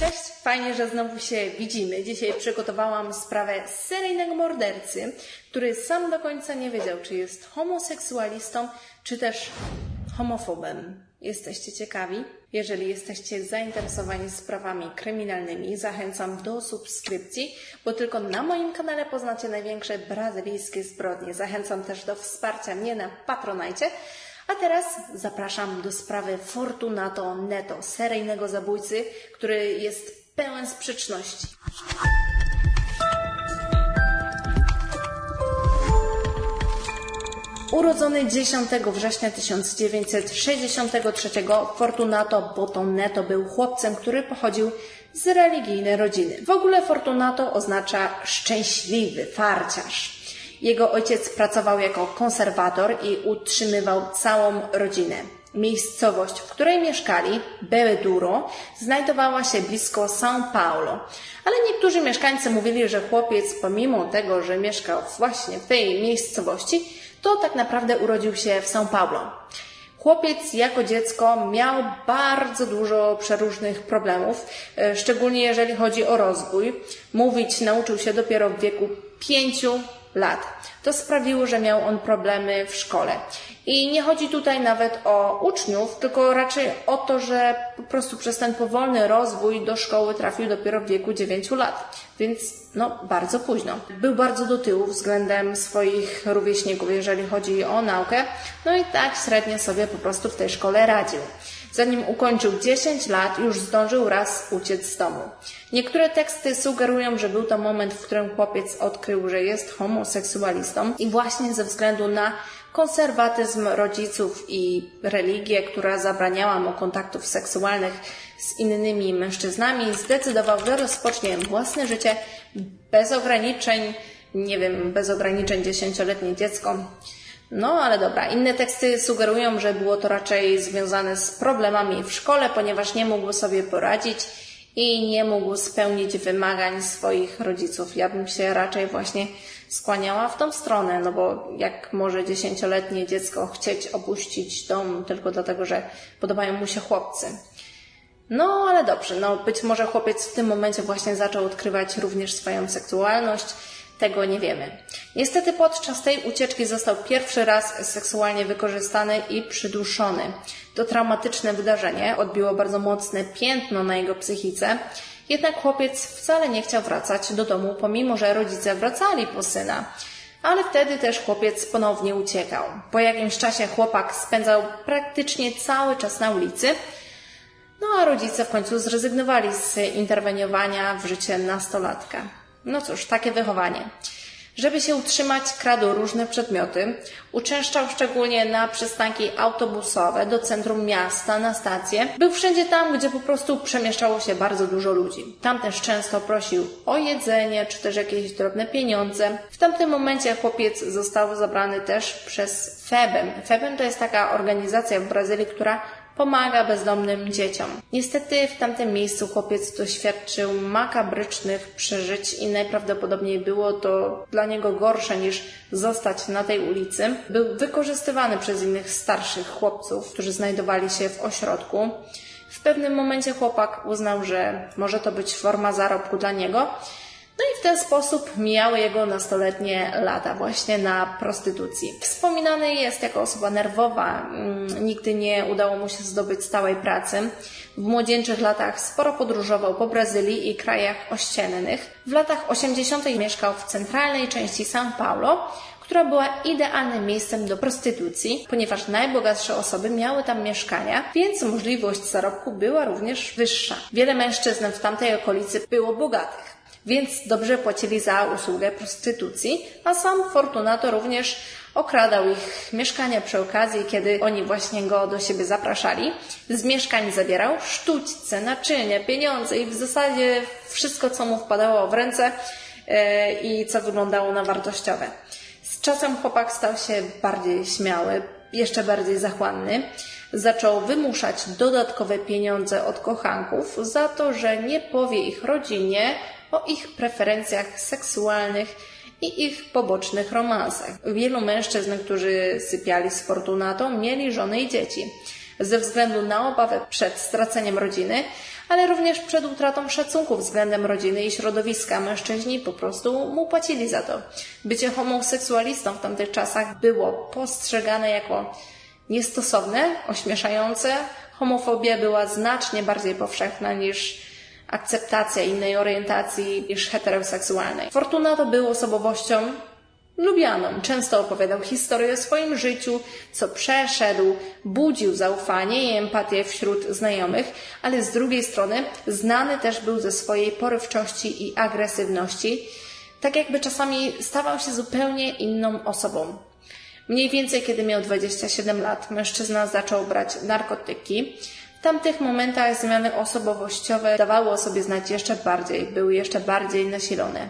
Cześć, fajnie, że znowu się widzimy. Dzisiaj przygotowałam sprawę seryjnego mordercy, który sam do końca nie wiedział, czy jest homoseksualistą, czy też homofobem. Jesteście ciekawi? Jeżeli jesteście zainteresowani sprawami kryminalnymi, zachęcam do subskrypcji, bo tylko na moim kanale poznacie największe brazylijskie zbrodnie. Zachęcam też do wsparcia mnie na Patronajcie. A teraz zapraszam do sprawy Fortunato Neto, seryjnego zabójcy, który jest pełen sprzeczności. Urodzony 10 września 1963 Fortunato Botonetto był chłopcem, który pochodził z religijnej rodziny. W ogóle Fortunato oznacza szczęśliwy, farciarz. Jego ojciec pracował jako konserwator i utrzymywał całą rodzinę. Miejscowość, w której mieszkali, Beleduro, znajdowała się blisko São Paulo. Ale niektórzy mieszkańcy mówili, że chłopiec, pomimo tego, że mieszkał właśnie w tej miejscowości, to tak naprawdę urodził się w São Paulo. Chłopiec jako dziecko miał bardzo dużo przeróżnych problemów, e, szczególnie jeżeli chodzi o rozwój. Mówić nauczył się dopiero w wieku pięciu lat. To sprawiło, że miał on problemy w szkole. I nie chodzi tutaj nawet o uczniów, tylko raczej o to, że po prostu przez ten powolny rozwój do szkoły trafił dopiero w wieku 9 lat. Więc no, bardzo późno. Był bardzo do tyłu względem swoich rówieśników, jeżeli chodzi o naukę. No i tak średnio sobie po prostu w tej szkole radził. Zanim ukończył 10 lat, już zdążył raz uciec z domu. Niektóre teksty sugerują, że był to moment, w którym chłopiec odkrył, że jest homoseksualistą i właśnie ze względu na konserwatyzm rodziców i religię, która zabraniała mu kontaktów seksualnych z innymi mężczyznami, zdecydował, że rozpocznie własne życie bez ograniczeń, nie wiem, bez ograniczeń dziesięcioletnie dziecko no ale dobra, inne teksty sugerują, że było to raczej związane z problemami w szkole, ponieważ nie mógł sobie poradzić i nie mógł spełnić wymagań swoich rodziców. Ja bym się raczej właśnie skłaniała w tą stronę, no bo jak może dziesięcioletnie dziecko chcieć opuścić dom tylko dlatego, że podobają mu się chłopcy. No ale dobrze, no być może chłopiec w tym momencie właśnie zaczął odkrywać również swoją seksualność tego nie wiemy. Niestety podczas tej ucieczki został pierwszy raz seksualnie wykorzystany i przyduszony. To traumatyczne wydarzenie odbiło bardzo mocne piętno na jego psychice. Jednak chłopiec wcale nie chciał wracać do domu, pomimo że rodzice wracali po syna. Ale wtedy też chłopiec ponownie uciekał. Po jakimś czasie chłopak spędzał praktycznie cały czas na ulicy, no a rodzice w końcu zrezygnowali z interweniowania w życie nastolatka. No cóż, takie wychowanie. Żeby się utrzymać, kradł różne przedmioty. Uczęszczał szczególnie na przystanki autobusowe, do centrum miasta, na stacje. Był wszędzie tam, gdzie po prostu przemieszczało się bardzo dużo ludzi. Tam też często prosił o jedzenie, czy też jakieś drobne pieniądze. W tamtym momencie chłopiec został zabrany też przez FEBEM. FEBEM to jest taka organizacja w Brazylii, która pomaga bezdomnym dzieciom. Niestety w tamtym miejscu chłopiec doświadczył makabrycznych przeżyć i najprawdopodobniej było to dla niego gorsze niż zostać na tej ulicy. Był wykorzystywany przez innych starszych chłopców, którzy znajdowali się w ośrodku. W pewnym momencie chłopak uznał, że może to być forma zarobku dla niego no i w ten sposób mijały jego nastoletnie lata właśnie na prostytucji. Wspominany jest jako osoba nerwowa, mm, nigdy nie udało mu się zdobyć stałej pracy. W młodzieńczych latach sporo podróżował po Brazylii i krajach ościennych. W latach 80. mieszkał w centralnej części São Paulo, która była idealnym miejscem do prostytucji, ponieważ najbogatsze osoby miały tam mieszkania, więc możliwość zarobku była również wyższa. Wiele mężczyzn w tamtej okolicy było bogatych więc dobrze płacili za usługę prostytucji, a sam Fortunato również okradał ich mieszkania przy okazji, kiedy oni właśnie go do siebie zapraszali. Z mieszkań zabierał sztućce, naczynia, pieniądze i w zasadzie wszystko, co mu wpadało w ręce e, i co wyglądało na wartościowe. Z czasem chłopak stał się bardziej śmiały, jeszcze bardziej zachłanny. Zaczął wymuszać dodatkowe pieniądze od kochanków za to, że nie powie ich rodzinie o ich preferencjach seksualnych i ich pobocznych romansach. Wielu mężczyzn, którzy sypiali z Fortunatą, mieli żony i dzieci. Ze względu na obawę przed straceniem rodziny, ale również przed utratą szacunku względem rodziny i środowiska. Mężczyźni po prostu mu płacili za to. Bycie homoseksualistą w tamtych czasach było postrzegane jako niestosowne, ośmieszające. Homofobia była znacznie bardziej powszechna niż akceptacja innej orientacji niż heteroseksualnej. Fortunato był osobowością lubianą. Często opowiadał historię o swoim życiu, co przeszedł, budził zaufanie i empatię wśród znajomych, ale z drugiej strony znany też był ze swojej porywczości i agresywności, tak jakby czasami stawał się zupełnie inną osobą. Mniej więcej kiedy miał 27 lat, mężczyzna zaczął brać narkotyki. Tamtych momentach zmiany osobowościowe dawały o sobie znać jeszcze bardziej, były jeszcze bardziej nasilone.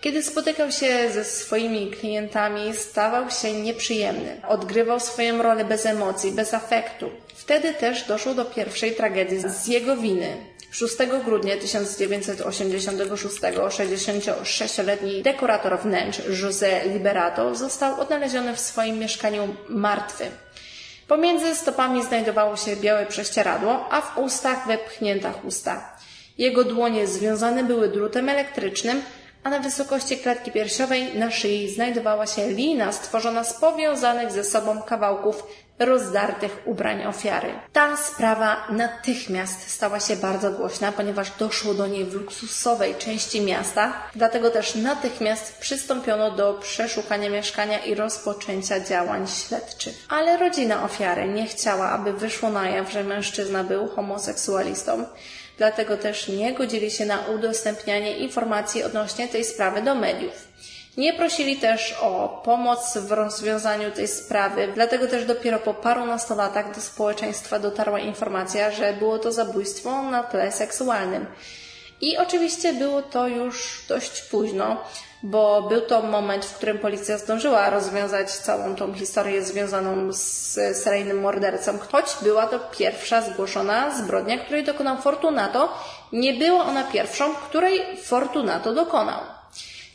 Kiedy spotykał się ze swoimi klientami, stawał się nieprzyjemny. Odgrywał swoją rolę bez emocji, bez afektu. Wtedy też doszło do pierwszej tragedii z jego winy. 6 grudnia 1986 66-letni dekorator wnętrz José Liberato został odnaleziony w swoim mieszkaniu martwy. Pomiędzy stopami znajdowało się białe prześcieradło, a w ustach wepchnięta chusta. Jego dłonie związane były drutem elektrycznym, a na wysokości klatki piersiowej na szyi znajdowała się lina stworzona z powiązanych ze sobą kawałków rozdartych ubrań ofiary. Ta sprawa natychmiast stała się bardzo głośna, ponieważ doszło do niej w luksusowej części miasta, dlatego też natychmiast przystąpiono do przeszukania mieszkania i rozpoczęcia działań śledczych. Ale rodzina ofiary nie chciała, aby wyszło na jaw, że mężczyzna był homoseksualistą dlatego też nie godzili się na udostępnianie informacji odnośnie tej sprawy do mediów. Nie prosili też o pomoc w rozwiązaniu tej sprawy, dlatego też dopiero po parunastu latach do społeczeństwa dotarła informacja, że było to zabójstwo na tle seksualnym. I oczywiście było to już dość późno, bo był to moment, w którym policja zdążyła rozwiązać całą tą historię związaną z seryjnym mordercą, choć była to pierwsza zgłoszona zbrodnia, której dokonał Fortunato. Nie była ona pierwszą, której Fortunato dokonał.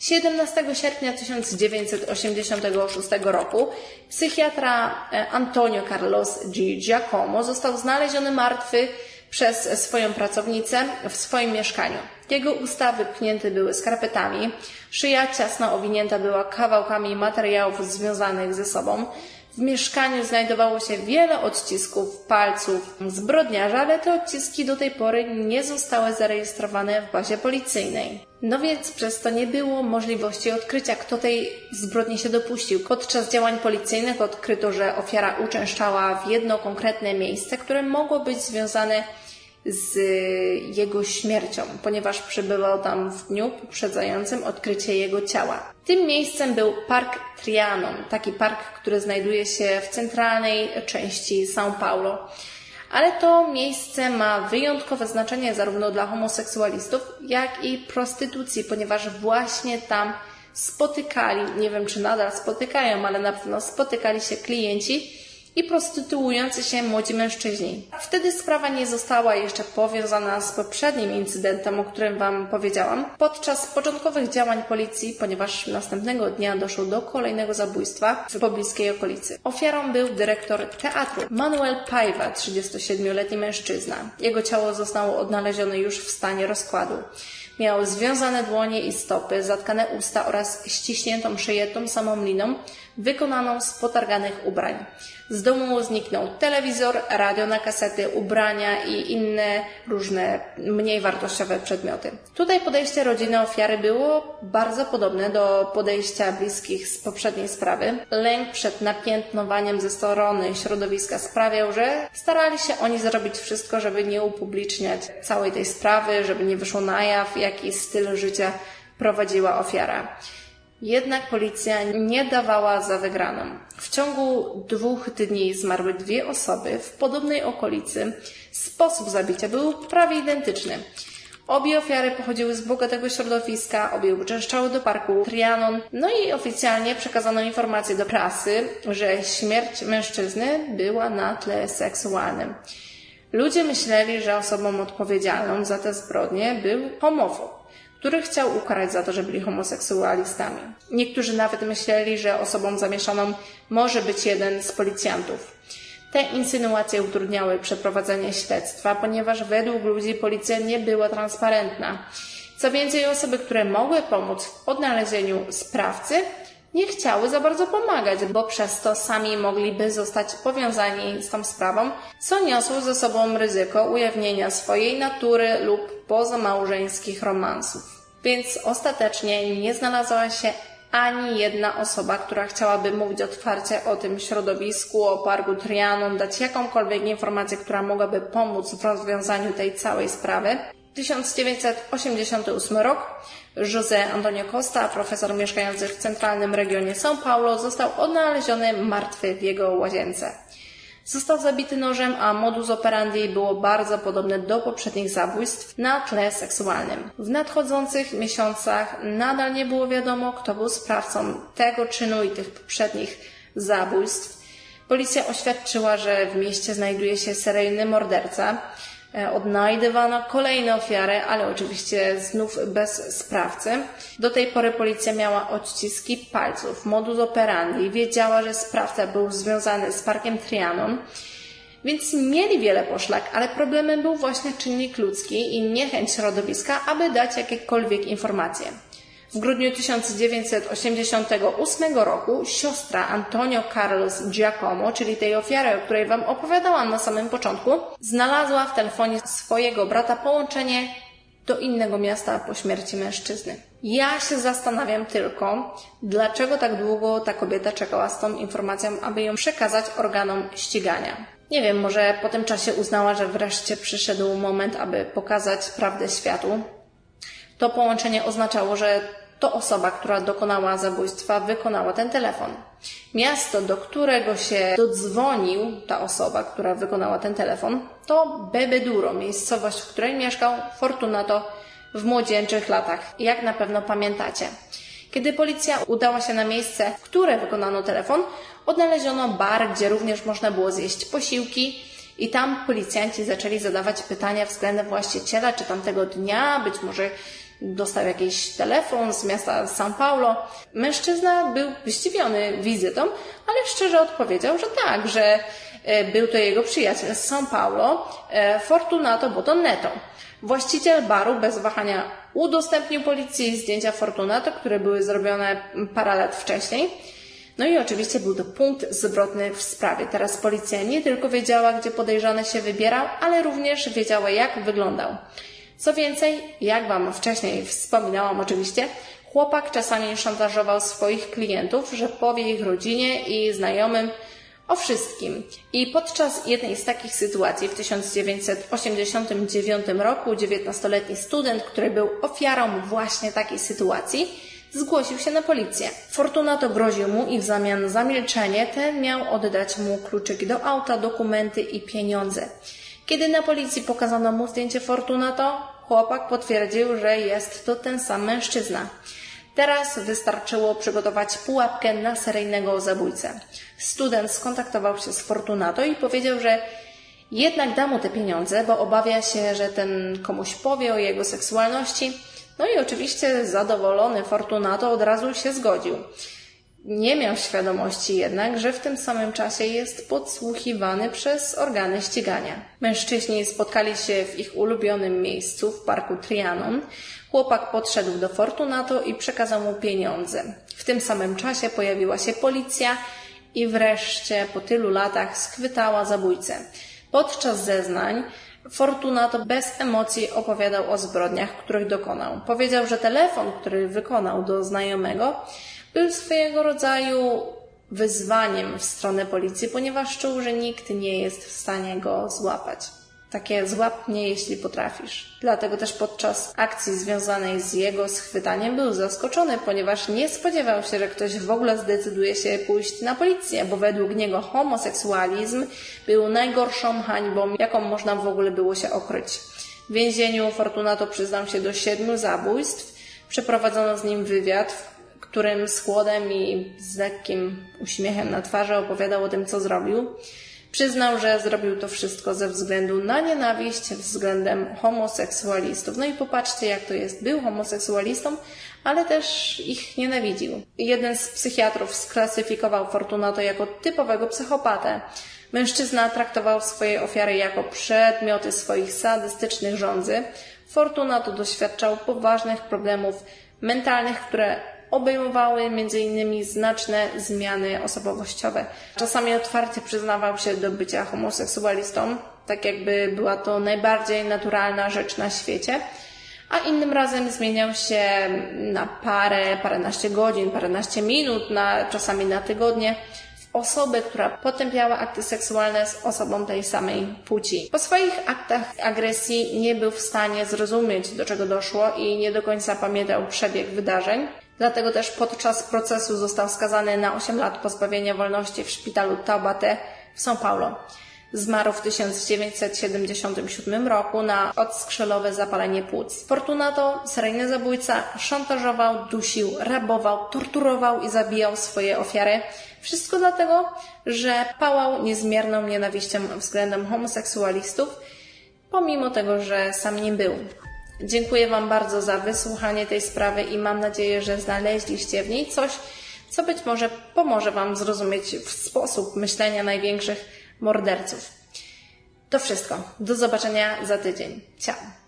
17 sierpnia 1986 roku psychiatra e, Antonio Carlos G. Giacomo został znaleziony martwy przez swoją pracownicę w swoim mieszkaniu. Jego usta wypchnięte były skarpetami, szyja ciasno owinięta była kawałkami materiałów związanych ze sobą. W mieszkaniu znajdowało się wiele odcisków palców zbrodniarza, ale te odciski do tej pory nie zostały zarejestrowane w bazie policyjnej. No więc przez to nie było możliwości odkrycia, kto tej zbrodni się dopuścił. Podczas działań policyjnych odkryto, że ofiara uczęszczała w jedno konkretne miejsce, które mogło być związane z jego śmiercią, ponieważ przebywał tam w dniu poprzedzającym odkrycie jego ciała. Tym miejscem był Park Trianon, taki park, który znajduje się w centralnej części São Paulo. Ale to miejsce ma wyjątkowe znaczenie zarówno dla homoseksualistów, jak i prostytucji, ponieważ właśnie tam spotykali, nie wiem czy nadal spotykają, ale na pewno spotykali się klienci, i prostytuujący się młodzi mężczyźni. Wtedy sprawa nie została jeszcze powiązana z poprzednim incydentem, o którym Wam powiedziałam. Podczas początkowych działań policji, ponieważ następnego dnia doszło do kolejnego zabójstwa w pobliskiej okolicy. Ofiarą był dyrektor teatru Manuel Paiva, 37-letni mężczyzna. Jego ciało zostało odnalezione już w stanie rozkładu. Miał związane dłonie i stopy, zatkane usta oraz ściśniętą szyję tą samą liną, wykonaną z potarganych ubrań. Z domu zniknął telewizor, radio na kasety, ubrania i inne różne mniej wartościowe przedmioty. Tutaj podejście rodziny ofiary było bardzo podobne do podejścia bliskich z poprzedniej sprawy. Lęk przed napiętnowaniem ze strony środowiska sprawiał, że starali się oni zrobić wszystko, żeby nie upubliczniać całej tej sprawy, żeby nie wyszło na jaw, jaki styl życia prowadziła ofiara. Jednak policja nie dawała za wygraną. W ciągu dwóch dni zmarły dwie osoby w podobnej okolicy. Sposób zabicia był prawie identyczny. Obie ofiary pochodziły z bogatego środowiska, obie uczęszczały do parku Trianon, no i oficjalnie przekazano informację do prasy, że śmierć mężczyzny była na tle seksualnym. Ludzie myśleli, że osobą odpowiedzialną za te zbrodnie był homofob który chciał ukarać za to, że byli homoseksualistami. Niektórzy nawet myśleli, że osobą zamieszaną może być jeden z policjantów. Te insynuacje utrudniały przeprowadzenie śledztwa, ponieważ według ludzi policja nie była transparentna. Co więcej, osoby, które mogły pomóc w odnalezieniu sprawcy, nie chciały za bardzo pomagać, bo przez to sami mogliby zostać powiązani z tą sprawą, co niosło ze sobą ryzyko ujawnienia swojej natury lub pozamałżeńskich romansów. Więc ostatecznie nie znalazła się ani jedna osoba, która chciałaby mówić otwarcie o tym środowisku, o parku Trianon, dać jakąkolwiek informację, która mogłaby pomóc w rozwiązaniu tej całej sprawy. 1988 rok José Antonio Costa, profesor mieszkający w centralnym regionie São Paulo, został odnaleziony martwy w jego łazience. Został zabity nożem, a modus operandi było bardzo podobne do poprzednich zabójstw na tle seksualnym. W nadchodzących miesiącach nadal nie było wiadomo, kto był sprawcą tego czynu i tych poprzednich zabójstw. Policja oświadczyła, że w mieście znajduje się seryjny morderca, odnajdywano kolejne ofiary, ale oczywiście znów bez sprawcy. Do tej pory policja miała odciski palców, modus operandi, wiedziała, że sprawca był związany z parkiem Trianon, więc mieli wiele poszlak, ale problemem był właśnie czynnik ludzki i niechęć środowiska, aby dać jakiekolwiek informacje. W grudniu 1988 roku siostra Antonio Carlos Giacomo, czyli tej ofiary, o której Wam opowiadałam na samym początku, znalazła w telefonie swojego brata połączenie do innego miasta po śmierci mężczyzny. Ja się zastanawiam tylko, dlaczego tak długo ta kobieta czekała z tą informacją, aby ją przekazać organom ścigania. Nie wiem, może po tym czasie uznała, że wreszcie przyszedł moment, aby pokazać prawdę światu. To połączenie oznaczało, że to osoba, która dokonała zabójstwa, wykonała ten telefon. Miasto, do którego się dodzwonił ta osoba, która wykonała ten telefon, to Bebeduro, miejscowość, w której mieszkał Fortunato w młodzieńczych latach, jak na pewno pamiętacie. Kiedy policja udała się na miejsce, w które wykonano telefon, odnaleziono bar, gdzie również można było zjeść posiłki i tam policjanci zaczęli zadawać pytania względem właściciela, czy tamtego dnia, być może dostał jakiś telefon z miasta São Paulo. Mężczyzna był zdziwiony wizytą, ale szczerze odpowiedział, że tak, że e, był to jego przyjaciel z São Paulo, e, Fortunato Botonetto. Właściciel baru bez wahania udostępnił policji zdjęcia Fortunato, które były zrobione parę lat wcześniej. No i oczywiście był to punkt zwrotny w sprawie. Teraz policja nie tylko wiedziała, gdzie podejrzany się wybierał, ale również wiedziała, jak wyglądał. Co więcej, jak Wam wcześniej wspominałam oczywiście, chłopak czasami szantażował swoich klientów, że powie ich rodzinie i znajomym o wszystkim. I podczas jednej z takich sytuacji w 1989 roku 19-letni student, który był ofiarą właśnie takiej sytuacji, zgłosił się na policję. Fortunato groził mu i w zamian za milczenie ten miał oddać mu kluczyki do auta, dokumenty i pieniądze. Kiedy na policji pokazano mu zdjęcie Fortunato, chłopak potwierdził, że jest to ten sam mężczyzna. Teraz wystarczyło przygotować pułapkę na seryjnego zabójcę. Student skontaktował się z Fortunato i powiedział, że jednak da mu te pieniądze, bo obawia się, że ten komuś powie o jego seksualności. No i oczywiście zadowolony Fortunato od razu się zgodził. Nie miał świadomości jednak, że w tym samym czasie jest podsłuchiwany przez organy ścigania. Mężczyźni spotkali się w ich ulubionym miejscu w parku Trianon. Chłopak podszedł do Fortunato i przekazał mu pieniądze. W tym samym czasie pojawiła się policja i wreszcie po tylu latach schwytała zabójcę. Podczas zeznań Fortunato bez emocji opowiadał o zbrodniach, których dokonał. Powiedział, że telefon, który wykonał do znajomego, był swojego rodzaju wyzwaniem w stronę policji, ponieważ czuł, że nikt nie jest w stanie go złapać. Takie złap mnie, jeśli potrafisz. Dlatego też podczas akcji związanej z jego schwytaniem był zaskoczony, ponieważ nie spodziewał się, że ktoś w ogóle zdecyduje się pójść na policję, bo według niego homoseksualizm był najgorszą hańbą, jaką można w ogóle było się okryć. W więzieniu Fortunato przyznał się do siedmiu zabójstw. Przeprowadzono z nim wywiad, którym z chłodem i z lekkim uśmiechem na twarzy opowiadał o tym, co zrobił. Przyznał, że zrobił to wszystko ze względu na nienawiść względem homoseksualistów. No i popatrzcie, jak to jest. Był homoseksualistą, ale też ich nienawidził. Jeden z psychiatrów sklasyfikował Fortunato jako typowego psychopatę. Mężczyzna traktował swoje ofiary jako przedmioty swoich sadystycznych rządzy. Fortunato doświadczał poważnych problemów mentalnych, które obejmowały m.in. znaczne zmiany osobowościowe. Czasami otwarcie przyznawał się do bycia homoseksualistą, tak jakby była to najbardziej naturalna rzecz na świecie, a innym razem zmieniał się na parę, paręnaście godzin, paręnaście minut, na, czasami na tygodnie osobę, która potępiała akty seksualne z osobą tej samej płci. Po swoich aktach agresji nie był w stanie zrozumieć, do czego doszło i nie do końca pamiętał przebieg wydarzeń. Dlatego też podczas procesu został skazany na 8 lat pozbawienia wolności w szpitalu Taubaté w São Paulo. Zmarł w 1977 roku na odskrzelowe zapalenie płuc. Fortunato, seryjny zabójca, szantażował, dusił, rabował, torturował i zabijał swoje ofiary. Wszystko dlatego, że pałał niezmierną nienawiścią względem homoseksualistów, pomimo tego, że sam nim był. Dziękuję Wam bardzo za wysłuchanie tej sprawy i mam nadzieję, że znaleźliście w niej coś, co być może pomoże Wam zrozumieć sposób myślenia największych morderców. To wszystko. Do zobaczenia za tydzień. Ciao.